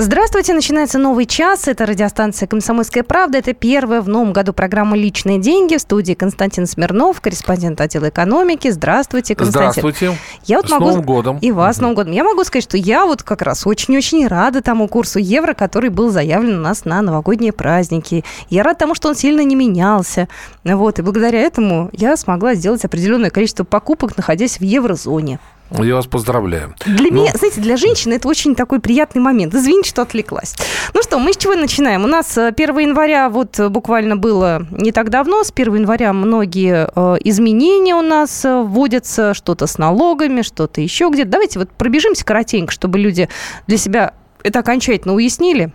Здравствуйте, начинается новый час. Это радиостанция «Комсомольская правда». Это первая в новом году программа «Личные деньги». В студии Константин Смирнов, корреспондент отдела экономики. Здравствуйте, Константин. Здравствуйте. Я вот с могу... Новым годом. И вас с Новым годом. Я могу сказать, что я вот как раз очень-очень рада тому курсу евро, который был заявлен у нас на новогодние праздники. Я рада тому, что он сильно не менялся. Вот. И благодаря этому я смогла сделать определенное количество покупок, находясь в еврозоне. Я вас поздравляю. Для Ну, меня, знаете, для женщины это очень такой приятный момент. Извините, что отвлеклась. Ну что, мы с чего начинаем? У нас э, 1 января вот э, буквально было не так давно. С 1 января многие э, изменения у нас э, вводятся. Что-то с налогами, что-то еще где-то. Давайте вот пробежимся коротенько, чтобы люди для себя это окончательно уяснили.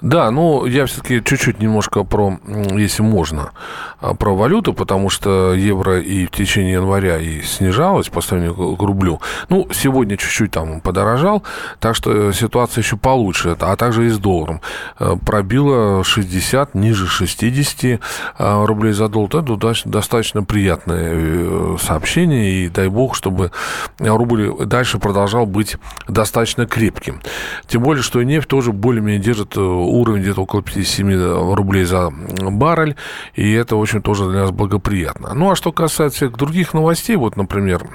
Да, ну, я все-таки чуть-чуть немножко про, если можно, а, про валюту, потому что евро и в течение января и снижалось по сравнению к рублю. Ну, сегодня чуть-чуть там подорожал, так что ситуация еще получше, а также и с долларом. Э, Пробило 60, ниже 60 а, рублей за доллар. Это достаточно приятное э, сообщение, и дай бог, чтобы рубль дальше продолжал быть достаточно крепким. Тем более, что нефть тоже более-менее держит э, уровень где-то около 57 рублей за баррель, и это очень тоже для нас благоприятно. Ну, а что касается других новостей, вот, например,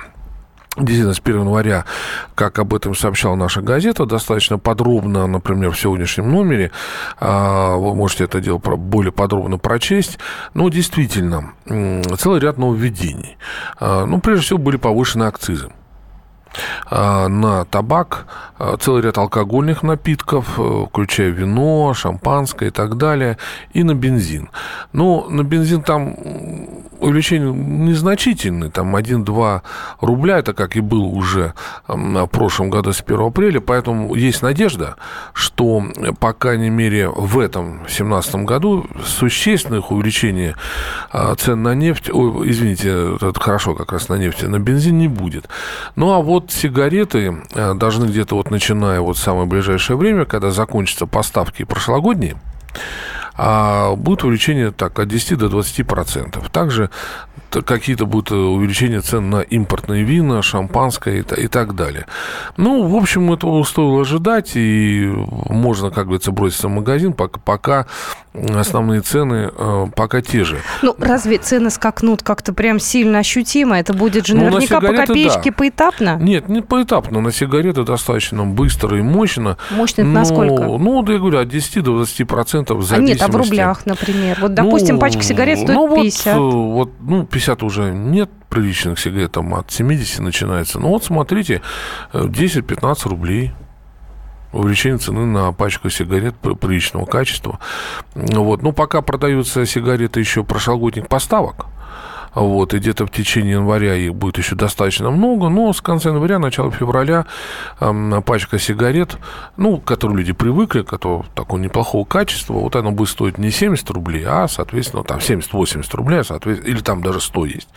Действительно, с 1 января, как об этом сообщала наша газета, достаточно подробно, например, в сегодняшнем номере, а, вы можете это дело более подробно прочесть. Ну, действительно, целый ряд нововведений. А, Ну, прежде всего, были повышены акцизы на табак, а, целый ряд алкогольных напитков, э, включая вино, шампанское и так далее, и на бензин. Ну, на бензин там увеличение незначительное, там 1-2 рубля, это как и было уже в прошлом году с 1 апреля, поэтому есть надежда, что, по крайней мере, в этом, в 2017 году, существенных увеличений а, цен на нефть, ой, извините, это хорошо как раз на нефть, на бензин не будет. Ну, а вот сигареты э, должны где-то вот начиная вот самое ближайшее время, когда закончатся поставки прошлогодние, а будет увеличение так, от 10 до 20 процентов. Также какие-то будут э, увеличения цен на импортные вина, шампанское и, и так далее. Ну, в общем, этого стоило ожидать, и можно, как говорится, броситься в магазин, пока, пока основные цены э, пока те же. Ну, разве цены скакнут как-то прям сильно ощутимо? Это будет же Ну, на наверняка по сигареты, копеечке да. поэтапно? Нет, не поэтапно. На сигареты достаточно быстро и мощно. Мощно это Но- насколько? Ну, да я говорю, от 10 до 20 процентов А нет, а в рублях, например. Вот, допустим, Ну, пачка сигарет стоит ну, вот, 50. э, Вот, ну, 50 уже нет приличных сигарет, там от 70 начинается. Ну, вот смотрите, э, 10-15 рублей увеличение цены на пачку сигарет при- приличного качества. Вот. Ну, пока продаются сигареты еще прошлогодних поставок, вот, и где-то в течение января их будет еще достаточно много, но с конца января, начала февраля эм, пачка сигарет, ну, к которым люди привыкли, которые такого неплохого качества, вот она будет стоить не 70 рублей, а, соответственно, там 70-80 рублей, а, соответственно, или там даже 100 есть,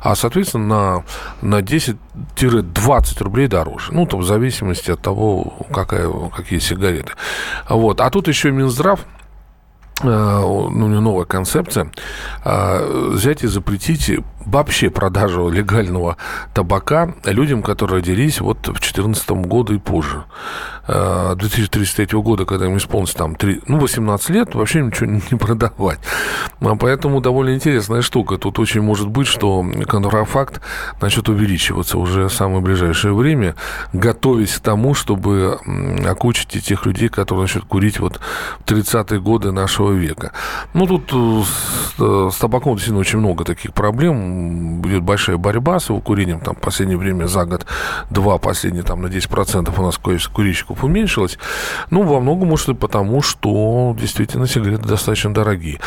а, соответственно, на, на 10-20 рублей дороже, ну, там в зависимости от того, какая, какие сигареты. Вот. А тут еще Минздрав ну, у него новая концепция, э, взять и запретить вообще продажу легального табака людям, которые родились вот в 2014 году и позже. Э, 2033 года, когда им исполнится там 3, ну, 18 лет, вообще ничего не продавать. А Поэтому довольно интересная штука. Тут очень может быть, что контрафакт начнет увеличиваться уже в самое ближайшее время, готовясь к тому, чтобы окучить и тех людей, которые начнут курить вот в 30-е годы нашего века. Ну, тут э, с, э, с табаком действительно очень много таких проблем. Будет большая борьба с его курением. Там в последнее время за год два, последние там на 10% у нас количество курильщиков уменьшилось. Ну, во многом, может, и потому, что действительно сигареты достаточно дорогие.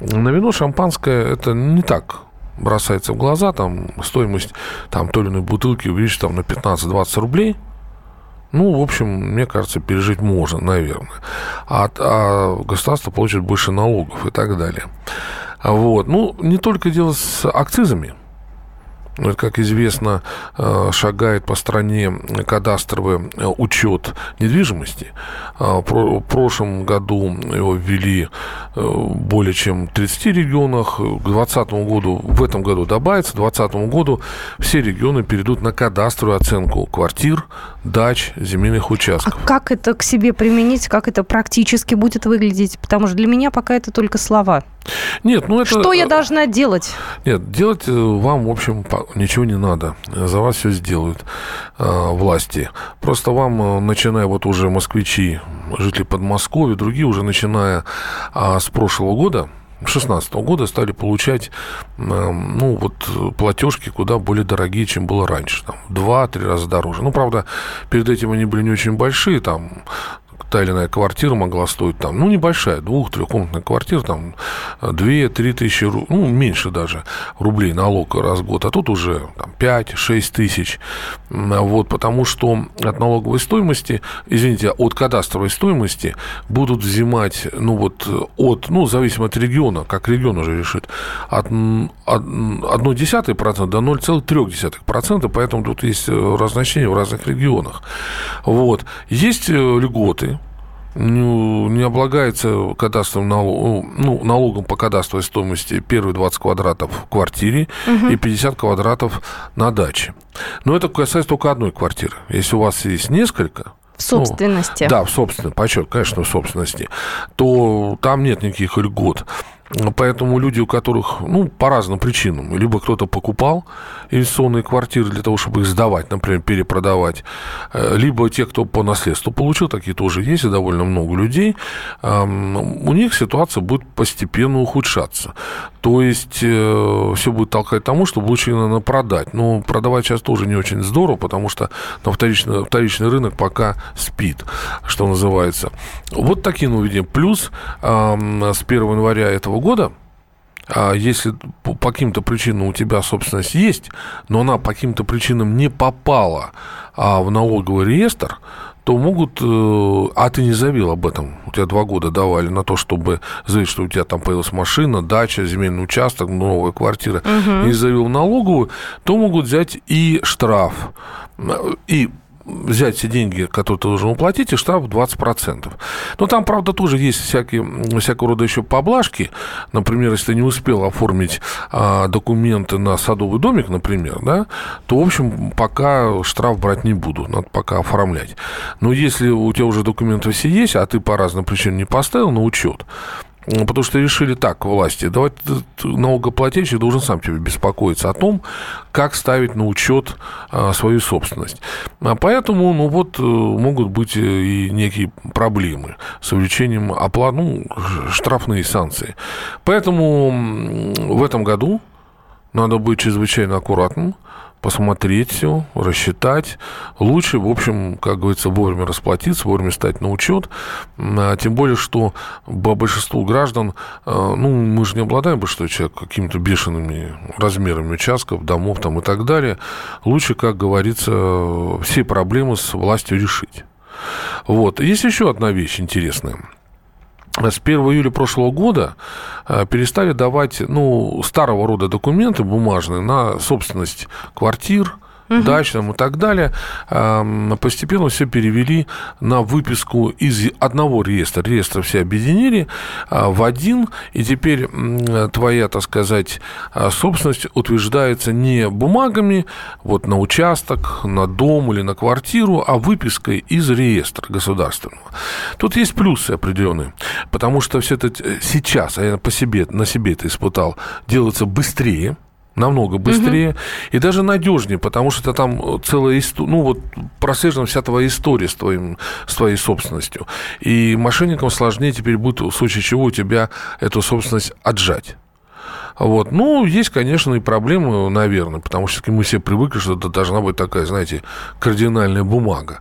На вино шампанское это не так бросается в глаза, там стоимость там, той или иной бутылки увеличится там, на 15-20 рублей, ну, в общем, мне кажется, пережить можно, наверное. А, а государство получит больше налогов и так далее. Вот. Ну, не только дело с акцизами. Ну, как известно, э, шагает по стране кадастровый э, учет недвижимости. А, в прошлом году его ввели э, более чем в 30 регионах. К 2020 году, в этом году добавится, к 2020 году все регионы перейдут на кадастровую оценку квартир, дач, земельных участков. А как это к себе применить, как это практически будет выглядеть? Потому что для меня пока это только слова. Нет, ну это... Что я должна делать? Нет, делать вам, в общем, ничего не надо. За вас все сделают э, власти. Просто вам, э, начиная вот уже москвичи, жители Подмосковья, другие уже начиная э, с прошлого года, 2016 года стали получать ну, вот, платежки куда более дорогие, чем было раньше. Там, два-три раза дороже. Ну, правда, перед этим они были не очень большие, там та или иная квартира могла стоить там, ну, небольшая, двух-трехкомнатная квартира, там, 2-3 тысячи, ну, меньше даже рублей налог раз в год, а тут уже там, 5-6 тысяч, вот, потому что от налоговой стоимости, извините, от кадастровой стоимости будут взимать, ну, вот, от, ну, зависимо от региона, как регион уже решит, от, от 1,1% до 0,3%, поэтому тут есть разночтение в разных регионах. Вот. Есть э, льготы, не, не облагается кадастровым налогом, ну, налогом по кадастровой стоимости первые 20 квадратов в квартире угу. и 50 квадратов на даче. Но это касается только одной квартиры. Если у вас есть несколько, в собственности. Ну, да, в собственности, почет, конечно, в собственности, то там нет никаких льгот. Поэтому люди, у которых, ну, по разным причинам, либо кто-то покупал инвестиционные квартиры для того, чтобы их сдавать, например, перепродавать, э, либо те, кто по наследству получил, такие тоже есть, и довольно много людей, у них ситуация будет постепенно ухудшаться. То есть э, все будет толкать тому, что лучше, наверное, продать. Но продавать сейчас тоже не очень здорово, потому что на вторичный, вторичный рынок пока спит, что называется. Вот такие нововведения. Плюс с 1 января этого года а если по каким-то причинам у тебя собственность есть, но она по каким-то причинам не попала а в налоговый реестр, то могут, э, а ты не заявил об этом, у тебя два года давали на то, чтобы заявить, что у тебя там появилась машина, дача, земельный участок, новая квартира, угу. не заявил налоговую, то могут взять и штраф, и взять все деньги, которые ты должен уплатить, и штраф 20%. Но там, правда, тоже есть всякие, всякого рода еще поблажки. Например, если ты не успел оформить а, документы на садовый домик, например, да, то, в общем, пока штраф брать не буду, надо пока оформлять. Но если у тебя уже документы все есть, а ты по разным причинам не поставил на учет, Потому что решили так, власти, давайте налогоплательщик должен сам тебе беспокоиться о том, как ставить на учет а, свою собственность. А поэтому, ну вот, э, могут быть э, и некие проблемы с увеличением оплат, ну, штрафные санкции. Поэтому в этом году надо быть чрезвычайно аккуратным, посмотреть все, рассчитать. Лучше, в общем, как говорится, вовремя расплатиться, вовремя стать на учет. А, тем более, что большинству граждан, а, ну, мы же не обладаем большинство человек какими-то бешеными размерами участков, домов там и так далее. Лучше, как говорится, все проблемы с властью решить. Вот. Есть еще одна вещь интересная с 1 июля прошлого года э, перестали давать ну, старого рода документы бумажные на собственность квартир, угу. дачным и так далее, постепенно все перевели на выписку из одного реестра. Реестры все объединили а, в один, и теперь твоя, так сказать, а, собственность утверждается не бумагами вот на участок, на дом или на квартиру, а выпиской из реестра государственного. Тут есть плюсы определенные, потому что все это э, сейчас, а я по себе, на себе это испытал, делается быстрее, намного быстрее угу. и даже надежнее, потому что там целая история, ну вот прослежена вся твоя история с, твоим, с твоей собственностью. И мошенникам сложнее теперь будет, в случае чего, у тебя эту собственность отжать. Вот. Ну, есть, конечно, и проблемы, наверное, потому что мы все привыкли, что это должна быть такая, знаете, кардинальная бумага.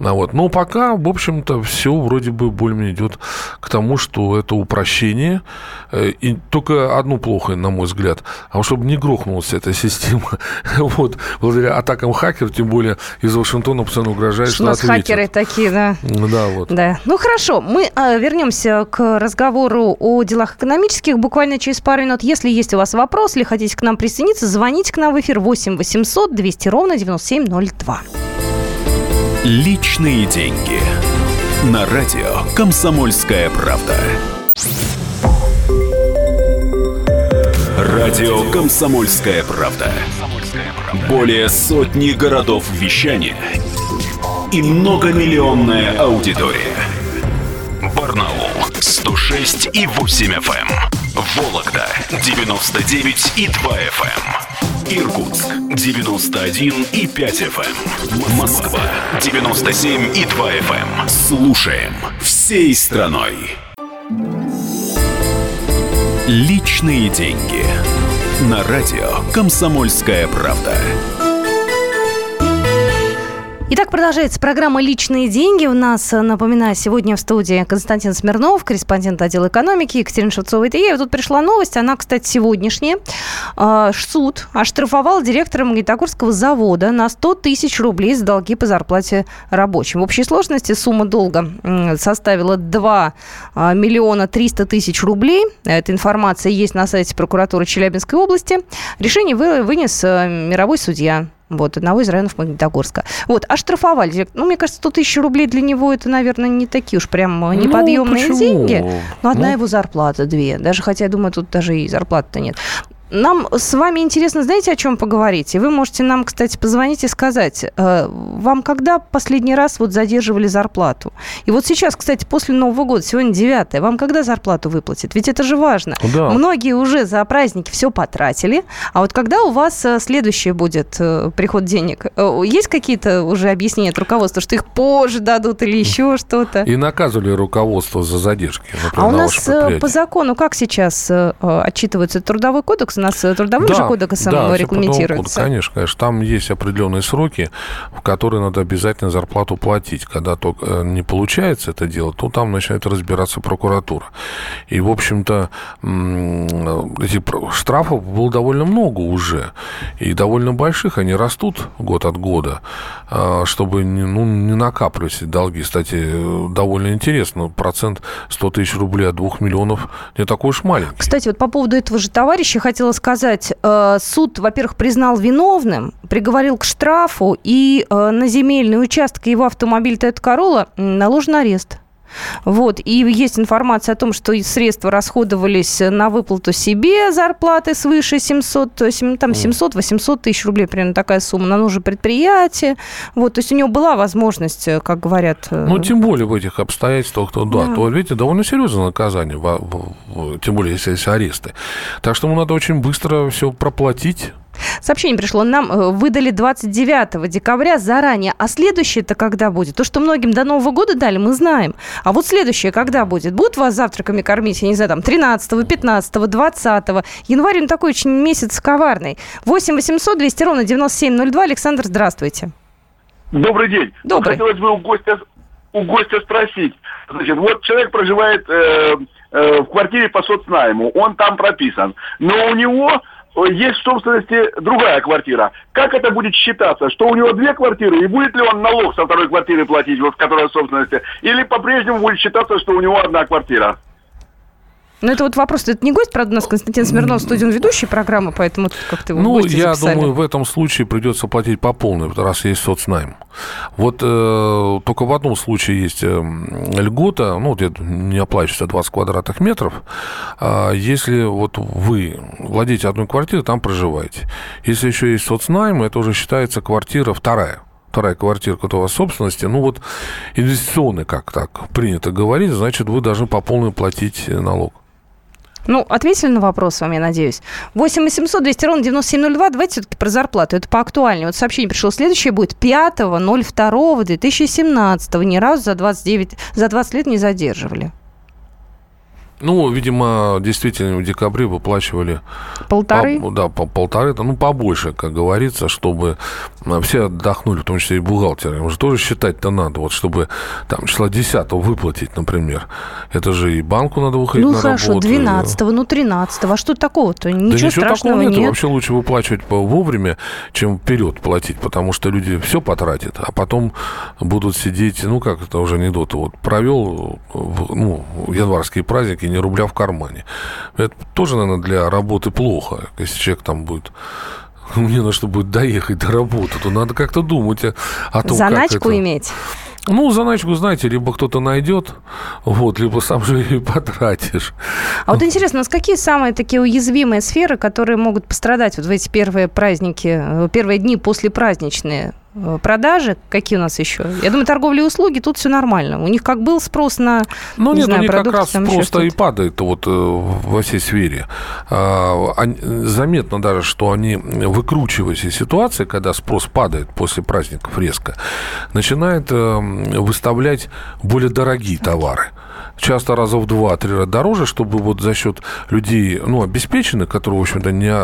А вот. Но пока, в общем-то, все вроде бы более-менее идет к тому, что это упрощение. Э, и только одно плохо, на мой взгляд, а чтобы не грохнулась эта система. вот. Благодаря атакам хакеров, тем более из Вашингтона постоянно угрожает, что, что нас ответят. хакеры такие, да. Да, вот. Да. Ну, хорошо. Мы а, вернемся к разговору о делах экономических буквально через пару минут. Если есть у вас вопрос или хотите к нам присоединиться, звоните к нам в эфир 8 800 200 ровно 9702. Личные деньги. На радио «Комсомольская правда». Радио «Комсомольская правда». Более сотни городов вещания и многомиллионная аудитория. Барнаул 106 и 8 FM. Эм. Вологда 99 и 2 FM. Эм. Иркутск 91 и 5 FM. Эм. Москва 97 и 2 FM. Слушаем всей страной. Личные деньги. На радио «Комсомольская правда». Итак, продолжается программа «Личные деньги». У нас, э, напоминаю, сегодня в студии Константин Смирнов, корреспондент отдела экономики, Екатерина Шевцова. И я. тут пришла новость, она, кстати, сегодняшняя. А, суд оштрафовал директора Магнитогорского завода на 100 тысяч рублей за долги по зарплате рабочим. В общей сложности сумма долга составила 2 а, миллиона 300 тысяч рублей. Эта информация есть на сайте прокуратуры Челябинской области. Решение вынес э, мировой судья вот, одного из районов Магнитогорска. Вот, оштрафовали. Ну, мне кажется, 100 тысяч рублей для него это, наверное, не такие уж прям э, ну, неподъемные ну, деньги. Но одна ну... его зарплата, две. Даже хотя, я думаю, тут даже и зарплаты-то нет. Нам с вами интересно, знаете, о чем поговорить? И вы можете нам, кстати, позвонить и сказать, э, вам когда последний раз вот задерживали зарплату? И вот сейчас, кстати, после Нового года, сегодня 9 вам когда зарплату выплатят? Ведь это же важно. Да. Многие уже за праздники все потратили, а вот когда у вас э, следующее будет э, приход денег? Есть какие-то уже объяснения от руководства, что их позже дадут или еще что-то? И наказывали руководство за задержки. Например, а у нас по закону как сейчас отчитывается трудовой кодекс? Нас э, трудовым да, же кодексом да, регламентируется. конечно, конечно. Там есть определенные сроки, в которые надо обязательно зарплату платить. Когда только э, не получается это делать, то там начинает разбираться прокуратура. И, в общем-то, этих штрафов было довольно много уже. И довольно больших. Они растут год от года, а, чтобы ну, не накапливать эти долги. Кстати, довольно интересно. Процент 100 тысяч рублей от 2 миллионов не такой уж маленький. Кстати, вот по поводу этого же товарища хотел хотела сказать, э, суд, во-первых, признал виновным, приговорил к штрафу, и э, на земельный участок его автомобиль Toyota Corolla наложен арест. Вот. И есть информация о том, что средства расходовались на выплату себе зарплаты свыше 700, там 700-800 тысяч рублей, примерно такая сумма, на нужное предприятие. Вот. То есть у него была возможность, как говорят... Э, ну, тем более в этих обстоятельствах, то, да, да. то, видите, довольно серьезное наказание, тем более, если есть аресты. Так что ему надо очень быстро все проплатить, Сообщение пришло. Нам э, выдали 29 декабря заранее. А следующее-то когда будет? То, что многим до Нового года дали, мы знаем. А вот следующее когда будет? Будут вас завтраками кормить, я не знаю, там, 13, 15, 20? Январь, он такой очень месяц коварный. 8 800 200 ровно 9702. Александр, здравствуйте. Добрый день. Добрый. Хотелось бы у гостя, у гостя спросить. Значит, вот человек проживает э, э, в квартире по соцнайму, он там прописан, но у него есть в собственности другая квартира. Как это будет считаться? Что у него две квартиры, и будет ли он налог со второй квартиры платить, вот в собственности, или по-прежнему будет считаться, что у него одна квартира? Ну, это вот вопрос, это не гость, правда, у нас Константин Смирнов, студион ведущий программы, поэтому как-то его Ну, я записали. думаю, в этом случае придется платить по полной, раз есть соцнайм. Вот э, только в одном случае есть э, льгота, ну, это не оплачивается 20 квадратных метров, э, если вот вы владеете одной квартирой, там проживаете. Если еще есть соцнайм, это уже считается квартира вторая вторая квартира, которая у вас собственности, ну вот инвестиционный, как так принято говорить, значит, вы должны по полной платить налог. Ну, ответили на вопрос вам, я надеюсь. 8 800 200 ровно 9702. Давайте все-таки про зарплату. Это поактуальнее. Вот сообщение пришло. Следующее будет 5.02.2017. 2017. Ни разу за 29, за 20 лет не задерживали. Ну, видимо, действительно, в декабре выплачивали... Полторы? По, да, по полторы, ну, побольше, как говорится, чтобы а, все отдохнули, в том числе и бухгалтеры. Им же тоже считать-то надо, вот, чтобы там числа 10 выплатить, например. Это же и банку надо выходить ну, на хорошо, работу. Ну, хорошо, 12 ну, 13 А что такого-то? Ничего, да ничего страшного такого нет. нет. Вообще лучше выплачивать вовремя, чем вперед платить, потому что люди все потратят, а потом будут сидеть, ну, как это уже анекдоты, вот, провел, ну, январские праздники, праздники, ни рубля в кармане. Это тоже, наверное, для работы плохо, если человек там будет мне на что будет доехать до работы, то надо как-то думать о том, Заначку как это... иметь. Ну, заначку, знаете, либо кто-то найдет, вот, либо сам же и потратишь. А вот интересно, у нас какие самые такие уязвимые сферы, которые могут пострадать вот в эти первые праздники, э, первые дни после праздничные? Э, продажи, какие у нас еще? Я думаю, торговля и услуги, тут все нормально. У них как был спрос на, ну, не нет, знаю, у них продукты, как раз просто и падает вот э, во всей сфере. А, заметно даже, что они, выкручиваясь из ситуации, когда спрос падает после праздников резко, начинают э, выставлять более дорогие товары часто раза в два-три раза дороже, чтобы вот за счет людей, ну, обеспеченных, которые, в общем-то, не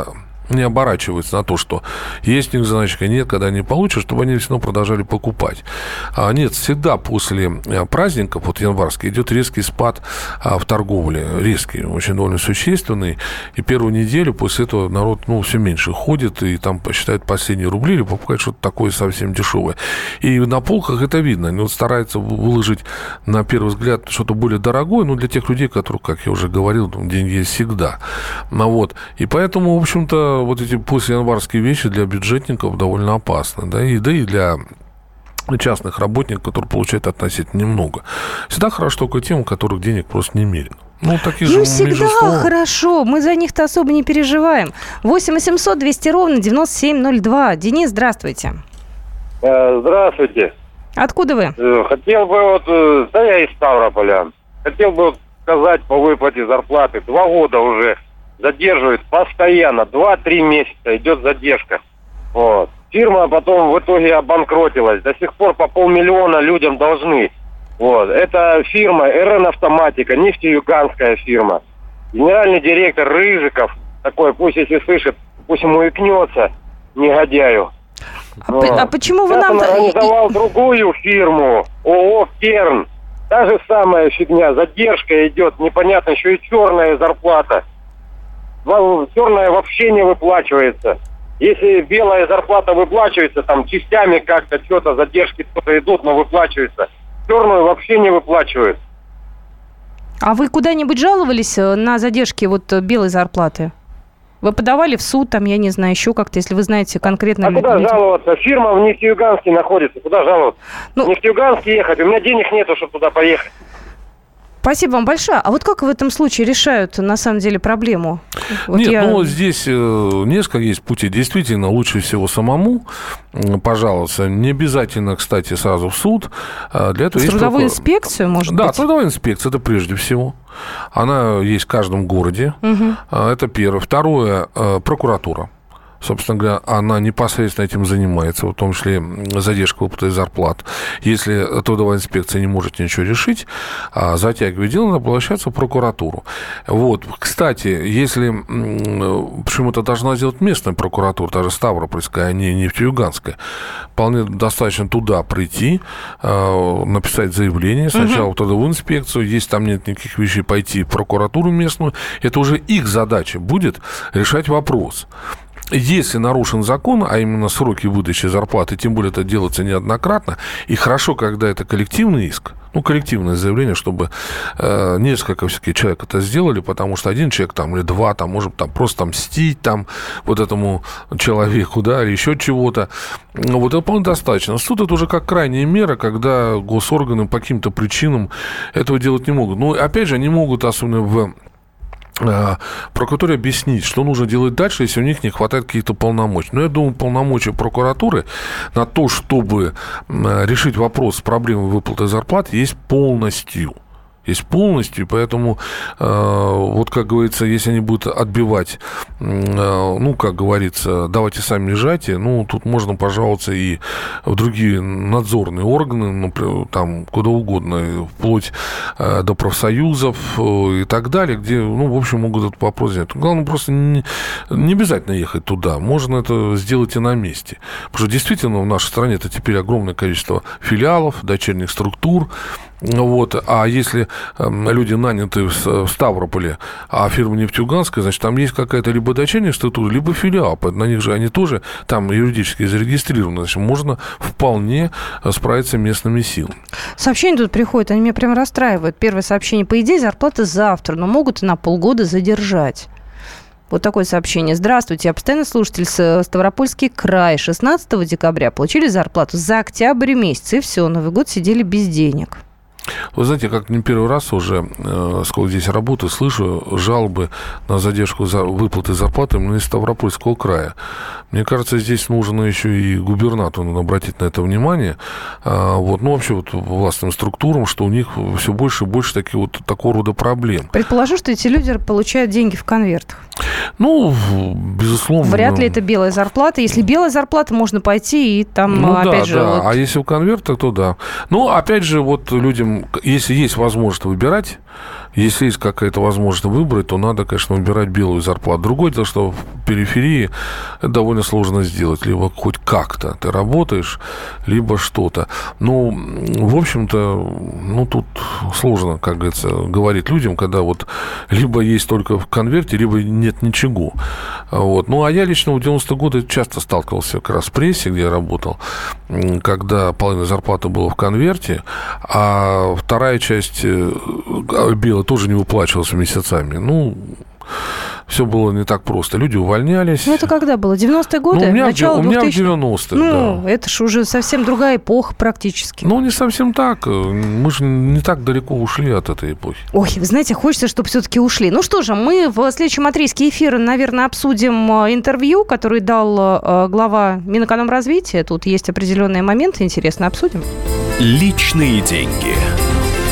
не оборачиваются на то, что есть у них заначка, нет, когда они получат, чтобы они все равно продолжали покупать. А нет, всегда после э, праздников, вот январский, идет резкий спад а, в торговле, резкий, очень довольно существенный, и первую неделю после этого народ, ну, все меньше ходит, и там посчитают последние рубли или покупают что-то такое совсем дешевое. И на полках это видно, они вот стараются выложить на первый взгляд что-то более дорогое, но для тех людей, которые, как я уже говорил, деньги есть всегда. Ну, вот. И поэтому, в общем-то, вот эти послеянварские вещи для бюджетников довольно опасны, да, и, да и для частных работников, которые получают относительно немного. Всегда хорошо только тем, у которых денег просто немерено. Ну, такие ну, же всегда хорошо. Мы за них-то особо не переживаем. 8 800 200 ровно 9702. Денис, здравствуйте. Э, здравствуйте. Откуда вы? Э, хотел бы вот... Э, да я из Ставрополя. Хотел бы сказать по выплате зарплаты. Два года уже задерживают постоянно, 2-3 месяца идет задержка. Вот. Фирма потом в итоге обанкротилась. До сих пор по полмиллиона людям должны. Вот. Это фирма РН Автоматика, нефтеюганская фирма. Генеральный директор Рыжиков, такой, пусть если слышит, пусть ему икнется, негодяю. А, вот. а почему вы Сейчас нам... он организовал другую фирму, ООО «Керн». Та же самая фигня, задержка идет, непонятно, еще и черная зарплата черная вообще не выплачивается. Если белая зарплата выплачивается, там частями как-то что-то, задержки кто-то идут, но выплачивается. Черную вообще не выплачивают. А вы куда-нибудь жаловались э, на задержки вот э, белой зарплаты? Вы подавали в суд, там, я не знаю, еще как-то, если вы знаете конкретно... А куда жаловаться? Фирма в Нефтеюганске находится. Куда жаловаться? Ну... В Нефтеюганске ехать. У меня денег нету, чтобы туда поехать. Спасибо вам большое. А вот как в этом случае решают, на самом деле, проблему? Вот Нет, я... ну, здесь э, несколько есть путей. Действительно, лучше всего самому пожаловаться. Не обязательно, кстати, сразу в суд. А для этого трудовую есть только... инспекцию, может да, быть? Да, трудовая инспекция, это прежде всего. Она есть в каждом городе. Угу. Это первое. Второе, э, прокуратура собственно говоря, она непосредственно этим занимается, в том числе задержка выплаты зарплат. Если трудовая инспекция не может ничего решить, а затягивает дело, надо обращаться в прокуратуру. Вот. Кстати, если почему это должна сделать местная прокуратура, даже Ставропольская, а не нефтеюганская, вполне достаточно туда прийти, а, написать заявление сначала угу. в трудовую инспекцию, если там нет никаких вещей, пойти в прокуратуру местную. Это уже их задача будет решать вопрос если нарушен закон, а именно сроки выдачи зарплаты, тем более это делается неоднократно, и хорошо, когда это коллективный иск, ну, коллективное заявление, чтобы э, несколько все-таки человек это сделали, потому что один человек там или два там может там просто мстить там вот этому человеку, да, или еще чего-то. Ну, вот это вполне достаточно. Суд это уже как крайняя мера, когда госорганы по каким-то причинам этого делать не могут. Ну, опять же, они могут, особенно в прокуратуре объяснить, что нужно делать дальше, если у них не хватает каких-то полномочий. Но я думаю, полномочия прокуратуры на то, чтобы решить вопрос с проблемой выплаты зарплат, есть полностью есть полностью, поэтому, э, вот как говорится, если они будут отбивать, э, ну, как говорится, давайте сами лежайте, ну, тут можно пожаловаться и в другие надзорные органы, например, там, куда угодно, вплоть э, до профсоюзов и так далее, где, ну, в общем, могут этот вопрос взять. Главное, просто не, не обязательно ехать туда, можно это сделать и на месте. Потому что действительно в нашей стране это теперь огромное количество филиалов, дочерних структур, Вот. А если эм, люди наняты в Ставрополе, а фирма Нефтьюганская, значит, там есть какая-то либо дочерняя структура, либо филиал. На них же они тоже там юридически зарегистрированы. Значит, можно вполне э, справиться местными силами. Сообщения тут приходят, они меня прям расстраивают. Первое сообщение, по идее, зарплата завтра, но могут и на полгода задержать. Вот такое сообщение. Здравствуйте, я постоянно слушатель Ставропольский край. 16 декабря получили зарплату за октябрь месяц, и все, Новый год сидели без денег. Вы знаете, как не первый раз уже, э, сколько здесь работаю, слышу жалобы на задержку за выплаты зарплаты именно из Ставропольского края. Мне кажется, здесь нужно еще и губернатору обратить на это внимание. А, вот, ну, вообще, вот властным структурам, что у них все больше и больше таких вот такого рода проблем. Предположу, что эти люди получают деньги в конвертах. Ну, безусловно. Вряд ли это белая зарплата. Если белая зарплата, можно пойти и там, ну, опять да, же... Да. Вот... А если в конвертах, то да. Ну, опять же, вот людям, если есть возможность выбирать, если есть какая-то возможность выбрать, то надо, конечно, выбирать белую зарплату. Другое дело, что в периферии это довольно сложно сделать. Либо хоть как-то ты работаешь, либо что-то. Ну, в общем-то, ну, тут сложно, как говорится, говорить людям, когда вот либо есть только в конверте, либо нет ничего. Вот. Ну, а я лично в 90-е годы часто сталкивался как раз в прессе, где я работал, когда половина зарплаты была в конверте, а вторая часть э, белая дело тоже не выплачивался месяцами. Ну, все было не так просто. Люди увольнялись. Ну, это когда было? 90-е годы? Ну, у меня, Начало у меня 2000... в 90-х, Ну, да. это же уже совсем другая эпоха практически. Ну, не совсем так. Мы же не так далеко ушли от этой эпохи. Ой, вы знаете, хочется, чтобы все-таки ушли. Ну что же, мы в следующем отрезке эфира, наверное, обсудим э, интервью, который дал э, глава Минэкономразвития. Тут есть определенные моменты, интересно обсудим. Личные деньги.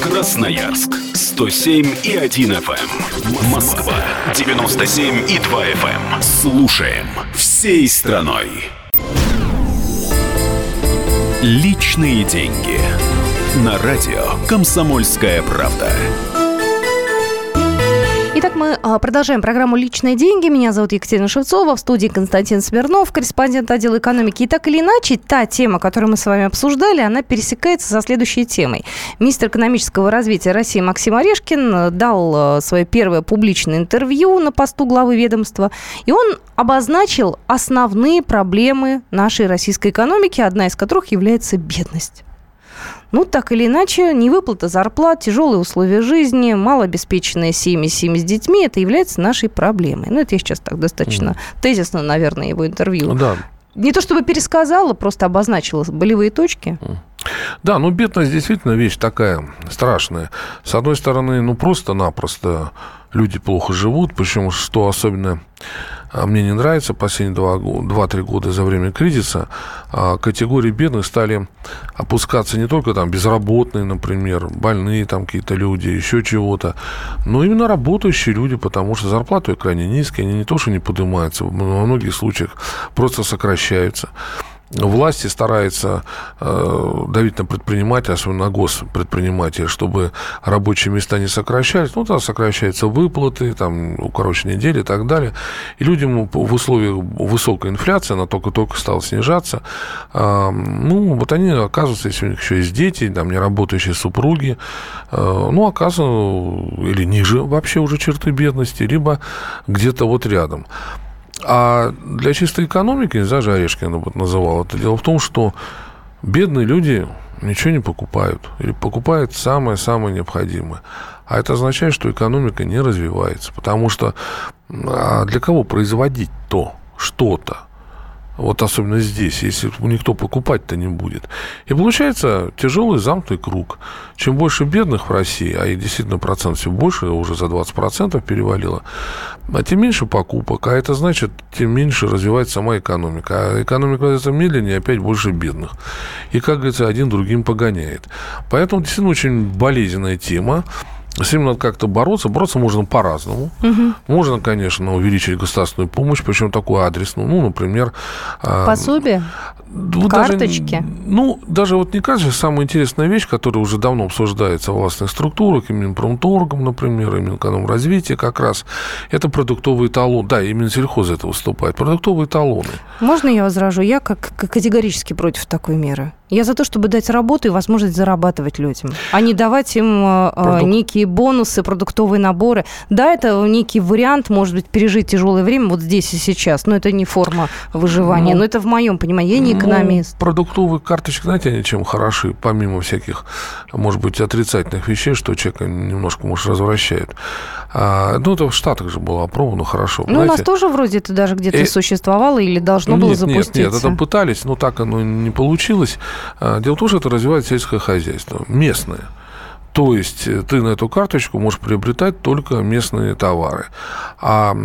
Красноярск 107 и 1 FM. Эм. Москва 97 и 2 FM. Эм. Слушаем всей страной. Личные деньги. На радио «Комсомольская правда». Итак, мы а, продолжаем программу «Личные деньги». Меня зовут Екатерина Шевцова, в студии Константин Смирнов, корреспондент отдела экономики. И так или иначе, та тема, которую мы с вами обсуждали, она пересекается со следующей темой. Министр экономического развития России Максим Орешкин э, дал э, свое первое публичное интервью на посту главы ведомства, и он обозначил основные проблемы нашей российской экономики, одна из которых является бедность. Ну, так или иначе, невыплата зарплат, тяжелые условия жизни, малообеспеченные семьи, семьи с детьми, это является нашей проблемой. Ну, это я сейчас так достаточно mm. тезисно, наверное, его интервью. Да. Не то чтобы пересказала, просто обозначила болевые точки. Да, ну бедность действительно вещь такая страшная. С одной стороны, ну просто-напросто люди плохо живут, причем что особенно а, мне не нравится последние 2-3 года за время кризиса, а, категории бедных стали опускаться не только там безработные, например, больные там какие-то люди, еще чего-то, но именно работающие люди, потому что зарплаты крайне низкие, они не то, что не поднимаются, во многих случаях просто сокращаются власти стараются э, давить на предпринимателя, особенно на госпредпринимателя, чтобы рабочие места не сокращались. Ну, там сокращаются выплаты, там укороченные недели и так далее. И людям в условиях высокой инфляции, она только-только стала снижаться, э, ну, вот они оказываются, если у них еще есть дети, там, неработающие супруги, э, ну, оказываются или ниже вообще уже черты бедности, либо где-то вот рядом. А для чистой экономики, не знаю, Орешкин вот называл это, дело в том, что бедные люди ничего не покупают. Или покупают самое-самое необходимое. А это означает, что экономика не развивается. Потому что а для кого производить то, что-то? Вот особенно здесь, если никто покупать-то не будет. И получается тяжелый замкнутый круг. Чем больше бедных в России, а их действительно процент все больше, уже за 20% перевалило, а тем меньше покупок. А это значит, тем меньше развивается сама экономика. А экономика развивается медленнее, опять больше бедных. И, как говорится, один другим погоняет. Поэтому действительно очень болезненная тема. С ним надо как-то бороться. Бороться можно по-разному. Угу. Можно, конечно, увеличить государственную помощь, причем такую адресную. Ну, например... а, Пособие? вот Карточки? Даже, ну, даже вот не кажется, самая интересная вещь, которая уже давно обсуждается в властных структурах, и Минпромторгом, например, и Минэкономразвития как раз, это продуктовые талоны. Да, и Минсельхоз это выступает. Продуктовые талоны. Можно я возражу? Я как, как категорически против такой меры. Я за то, чтобы дать работу и возможность зарабатывать людям, а не давать им э, э, Продук- некие бонусы, продуктовые наборы. Да, это некий вариант, может быть, пережить тяжелое время вот здесь и сейчас, но это не форма выживания. Ну, но это в моем понимании. Я не Ну, экономист. продуктовые карточки, знаете, они чем хороши, помимо всяких, может быть, отрицательных вещей, что человека немножко, может, развращает. А, ну, это в Штатах же было опробовано хорошо. Ну, у нас тоже вроде это даже где-то Э, существовало или должно было нет, нет, запуститься. нет, это пытались, но так оно не получилось. А, Дело в том, что это развивает сельское хозяйство, местное. То есть э, ты на эту карточку можешь приобретать только местные товары. А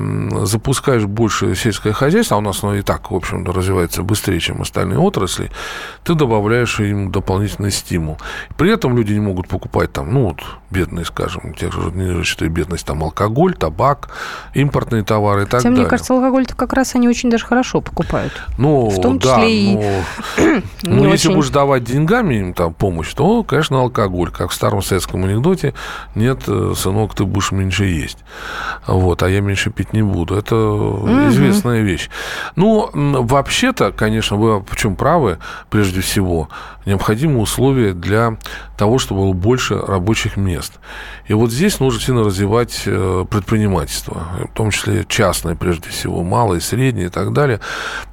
запускаешь больше сельское хозяйство, а у нас оно и так, в общем-то, развивается быстрее, чем остальные отрасли, ты добавляешь им дополнительный стимул. При этом люди не могут покупать там, ну, вот, бедные, скажем, тех же не считаю бедность, там, алкоголь, табак, импортные товары и так Хотя, далее. мне кажется, алкоголь-то как раз они очень даже хорошо покупают. Ну, В том да, числе и но- не ну, если очень. будешь давать деньгами им там помощь, то, конечно, алкоголь. Как в старом советском анекдоте, нет, э, сынок, ты будешь меньше есть. Вот, а я меньше пить не буду. Это известная вещь. Ну, вообще-то, конечно, вы в чем правы, прежде всего, необходимы условия для того, чтобы было больше рабочих мест. И вот здесь нужно сильно развивать э, предпринимательство, в том числе частное, прежде всего, малое, среднее и так далее.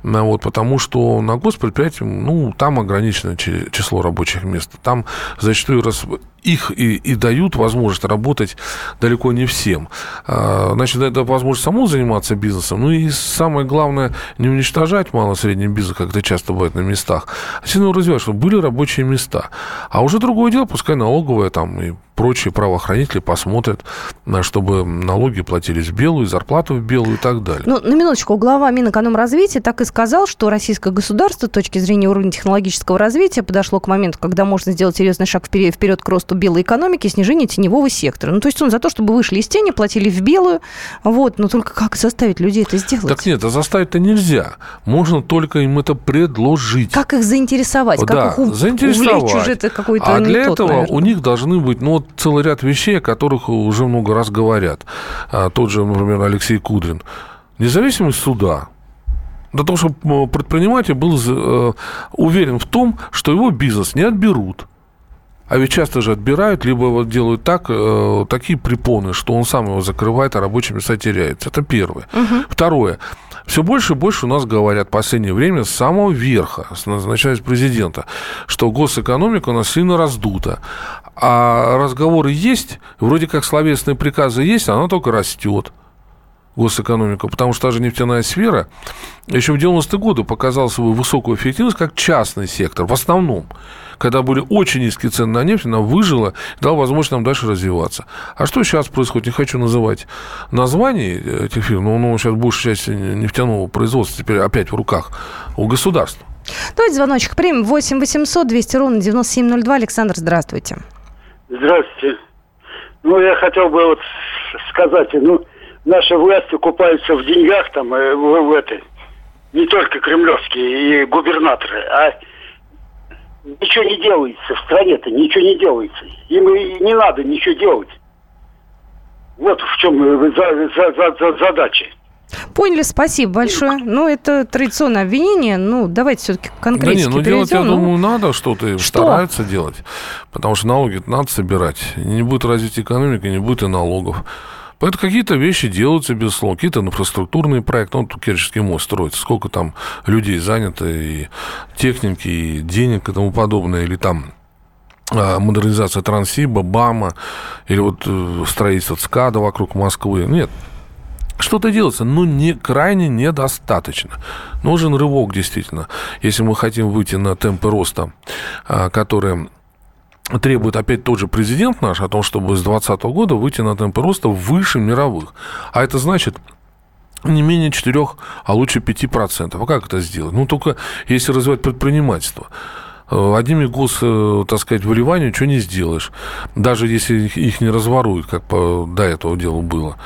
Ну, Вот, потому что на госпредприятии, ну, там ограниченное чи- число рабочих мест. Там зачастую раз их и, и дают возможность работать далеко не всем. А, Значит, это возможность самому заниматься бизнесом. Ну и самое главное, не уничтожать мало средний бизнес, как это часто бывает на местах, а сильно развивать, чтобы были рабочие места. А уже другое дело, пускай налоговая там и прочие правоохранители посмотрят, чтобы налоги платились в белую, зарплату в белую и так далее. Ну, на минуточку, глава Минэкономразвития так и сказал, что российское государство с точки зрения уровня технологического развития подошло к моменту, когда можно сделать серьезный шаг вперед, вперед к росту белой экономики снижению теневого сектора. Ну, то есть он за то, чтобы вышли из тени, платили в белую, вот, но только как заставить людей это сделать? Так нет, а заставить-то нельзя. Можно только им это предложить. Как их заинтересовать? Как Да, их заинтересовать. увлечь уже это какой-то А для тот, этого наверное. у них должны быть ну, вот целый ряд вещей, о которых уже много раз говорят. А, тот же, например, Алексей Кудрин. Независимость суда. Для того, чтобы предприниматель был э, уверен в том, что его бизнес не отберут. А ведь часто же отбирают, либо вот делают так, э, такие препоны, что он сам его закрывает, а рабочие места теряются. Это первое. Второе. Все больше и больше у нас говорят в последнее время с самого верха, с- начиная с президента, что госэкономика у нас сильно раздута. А разговоры есть, вроде как словесные приказы есть, а она только растет госэкономика, потому что та же нефтяная сфера еще в 90-е годы показала свою высокую эффективность как частный сектор, в основном. Когда были очень низкие цены на нефть, она выжила и дала возможность нам дальше развиваться. А что сейчас происходит? Не хочу называть названий этих фирм, но ну, сейчас большая часть нефтяного производства теперь опять в руках у государства. Давайте звоночек примем. 8 800 200 ровно 9702. Александр, здравствуйте. Здравствуйте. Ну, я хотел бы вот сказать, ну, наши власти купаются в деньгах там, э, в, в этой, не только кремлевские и губернаторы, а ничего не делается в стране-то, ничего не делается. Им и не надо ничего делать. Вот в чем э, за- за- за- за- задача. Поняли, спасибо большое. Ну, это традиционное обвинение. Ну, давайте все-таки Да конкретики не, ну делать, я перейдем. Ну, думаю, надо что-то, и Что? стараются делать. Потому что налоги надо собирать. Не будет развития экономики, не будет и налогов. Поэтому какие-то вещи делаются, безусловно, какие-то инфраструктурные проекты. Ну, тут Керченский мост строится. Сколько там людей занято, и техники, и денег и тому подобное. Или там а, модернизация Транссиба, БАМа, или вот э, строительство ЦКАДа вокруг Москвы. Нет, что-то делается, но не, крайне недостаточно. Нужен рывок, действительно. Если мы хотим выйти на темпы роста, а, которые требует опять тот же президент наш о том, чтобы с 2020 года выйти на темпы роста выше мировых. А это значит не менее 4, а лучше 5%. А как это сделать? Ну, только если развивать предпринимательство. Э, одними гос, э, так сказать, вливания ничего не сделаешь. Даже если их не разворуют, как по, до этого дела было.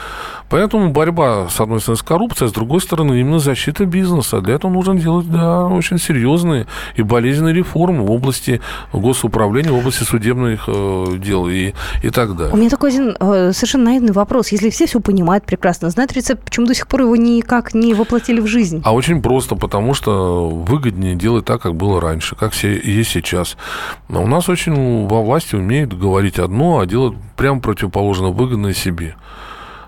Поэтому борьба, с одной стороны, с коррупцией, а с другой стороны, именно защита бизнеса. Для этого нужно делать да, очень серьезные и болезненные реформы в области госуправления, в области судебных э, дел и, и так далее. У меня такой один э, совершенно наивный вопрос. Если все все понимают прекрасно, знают рецепт, почему до сих пор его никак не воплотили в жизнь? А очень просто, потому что выгоднее делать так, как было раньше, как все есть сейчас. Но у нас очень во власти умеют говорить одно, а делать прямо противоположно выгодное себе.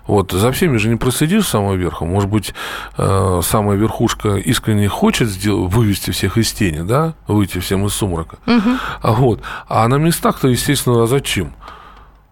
Вот за всеми же не проследишь самого верха. Может быть, э, самая верхушка искренне хочет сделать, вывести всех из тени, да, выйти всем из сумрака. Угу. А вот, а на местах-то, естественно, а зачем?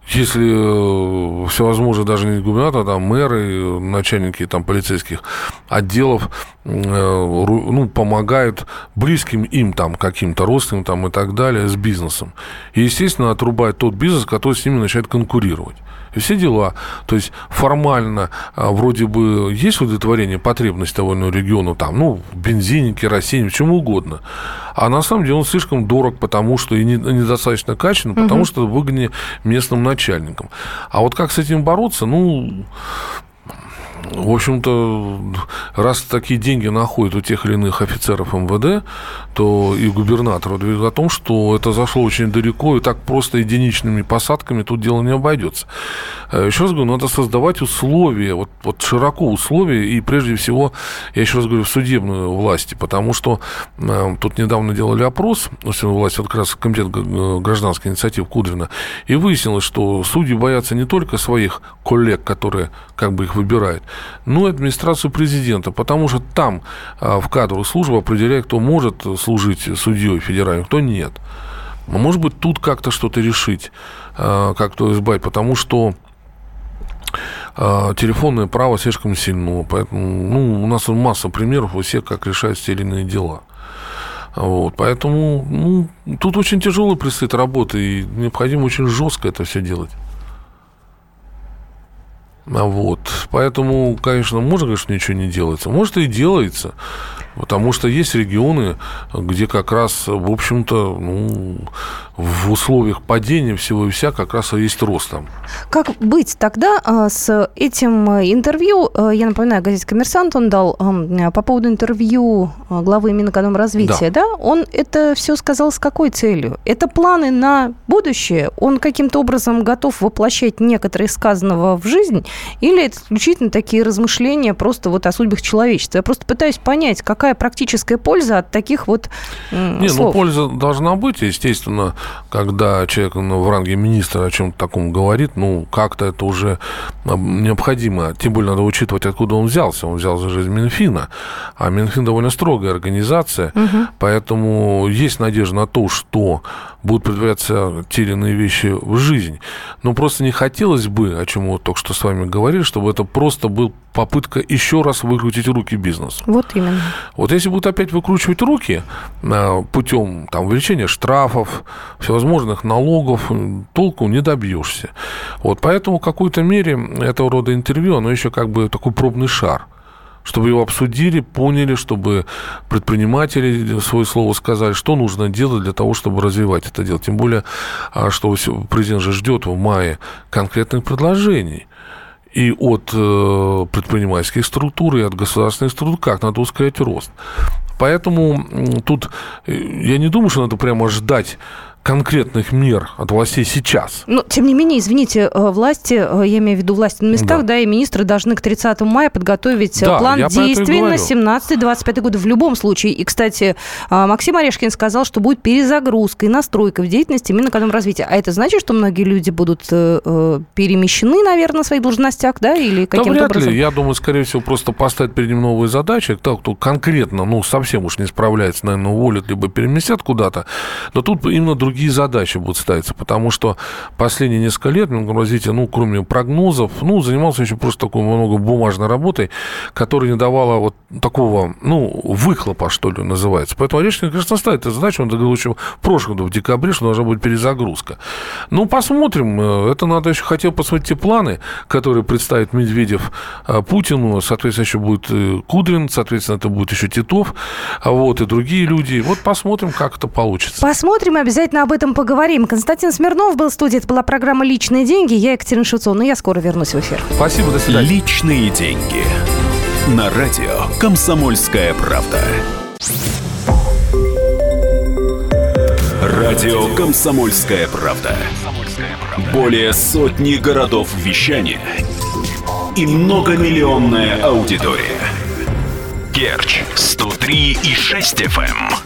Если э, всевозможные даже не губернаторы, а там мэры, начальники там полицейских отделов э, ну, помогают близким им там каким-то родственникам там и так далее с бизнесом. И, естественно, отрубают тот бизнес, который с ними начинает конкурировать и все дела. То есть формально а, вроде бы есть удовлетворение потребности того или иного региона, там, ну, в бензине, керосине, в чем угодно. А на самом деле он слишком дорог, потому что и недостаточно качественно, потому угу. что выгоднее местным начальникам. А вот как с этим бороться, ну, в общем-то, раз такие деньги находят у тех или иных офицеров МВД, то и губернатор говорит о том, что это зашло очень далеко, и так просто единичными посадками тут дело не обойдется. Э, еще раз говорю, надо создавать условия, вот, вот широко условия, и прежде всего, я еще раз говорю, в судебную власти, потому что э, тут недавно делали опрос, судебную власть, вот как раз комитет гражданской инициативы Кудрина, и выяснилось, что судьи боятся не только своих коллег, которые как бы их выбирают, и администрацию президента, потому что там э, в кадровую службу определяют, кто может служить судьей федеральным, кто нет. Может быть, тут как-то что-то решить, э, как-то избавить, потому что а, телефонное право слишком сильно. Поэтому ну, у нас масса примеров у всех, как решаются те или иные дела. Вот, поэтому ну, тут очень тяжело предстоит работа, и необходимо очень жестко это все делать. Вот. Поэтому, конечно, можно, конечно, ничего не делается. Может, и делается. Потому что есть регионы, где как раз, в общем-то, ну, в условиях падения всего и вся как раз и есть рост там. Как быть тогда а, с этим интервью? А, я напоминаю, газете «Коммерсант» он дал по поводу интервью а, главы Минэкономразвития, да. да? Он это все сказал с какой целью? Это планы на будущее? Он каким-то образом готов воплощать некоторые сказанного в жизнь? Или это исключительно такие размышления просто вот о судьбах человечества? Я просто пытаюсь понять, какая практическая польза от таких вот Не, слов? ну польза должна быть, естественно когда человек ну, в ранге министра о чем-то таком говорит, ну, как-то это уже а, необходимо. Тем более надо учитывать, откуда он взялся. Он взялся же из Минфина. А Минфин довольно строгая организация, угу. поэтому есть надежда на то, что будут предприятия те или иные вещи в жизнь. Но просто не хотелось бы, о чем мы вот только что с вами говорили, чтобы это просто был попытка еще раз выкрутить руки бизнесу. Вот именно. Вот если будут опять выкручивать руки а, путем там, увеличения штрафов, всевозможных налогов, толку не добьешься. Вот поэтому в какой-то мере этого рода интервью, оно еще как бы такой пробный шар чтобы его обсудили, поняли, чтобы предприниматели свое слово сказали, что нужно делать для того, чтобы развивать это дело. Тем более, а, что президент же ждет в мае конкретных предложений и от э, предпринимательских структур, и от государственных структур, как надо ускорять рост. Поэтому тут э, я не думаю, что надо прямо ждать конкретных мер от властей сейчас. Но, тем не менее, извините, э, власти, э, я имею в виду власти на местах, да, да и министры должны к 30 мая подготовить э, да, план действий на 17-25 годы в любом случае. И, кстати, Максим Орешкин сказал, что будет перезагрузка и настройка в деятельности Минэкономразвития. А это значит, что многие люди будут перемещены, наверное, на своих должностях, да, или каким-то да, вряд образом? Ли. Я думаю, скорее всего, просто поставить перед ним новые задачи. Кто, кто конкретно, ну, совсем уж не справляется, наверное, уволят, либо переместят куда-то. Но тут именно другие другие задачи будут ставиться, потому что последние несколько лет Мингромразвитие, ну, кроме прогнозов, ну, занимался еще просто такой много бумажной работой, которая не давала вот такого, ну, выхлопа, что ли, называется. Поэтому Орешкин, конечно, ставит эту задачу, он договорил еще в прошлом году, в декабре, что должна быть перезагрузка. Ну, посмотрим. Это надо еще, хотел посмотреть те планы, которые представит Медведев э, Путину. Соответственно, еще будет э, Кудрин, соответственно, это будет еще Титов, а вот, и другие люди. Вот посмотрим, как это получится. Посмотрим, обязательно об этом поговорим. Константин Смирнов был в студии. Это была программа «Личные деньги». Я Екатерина Шевцова. Но я скоро вернусь в эфир. Спасибо, до свидания. Личные деньги. На радио «Комсомольская правда». Радио «Комсомольская правда». Более сотни городов вещания и многомиллионная аудитория. Керчь 103 и 6 FM.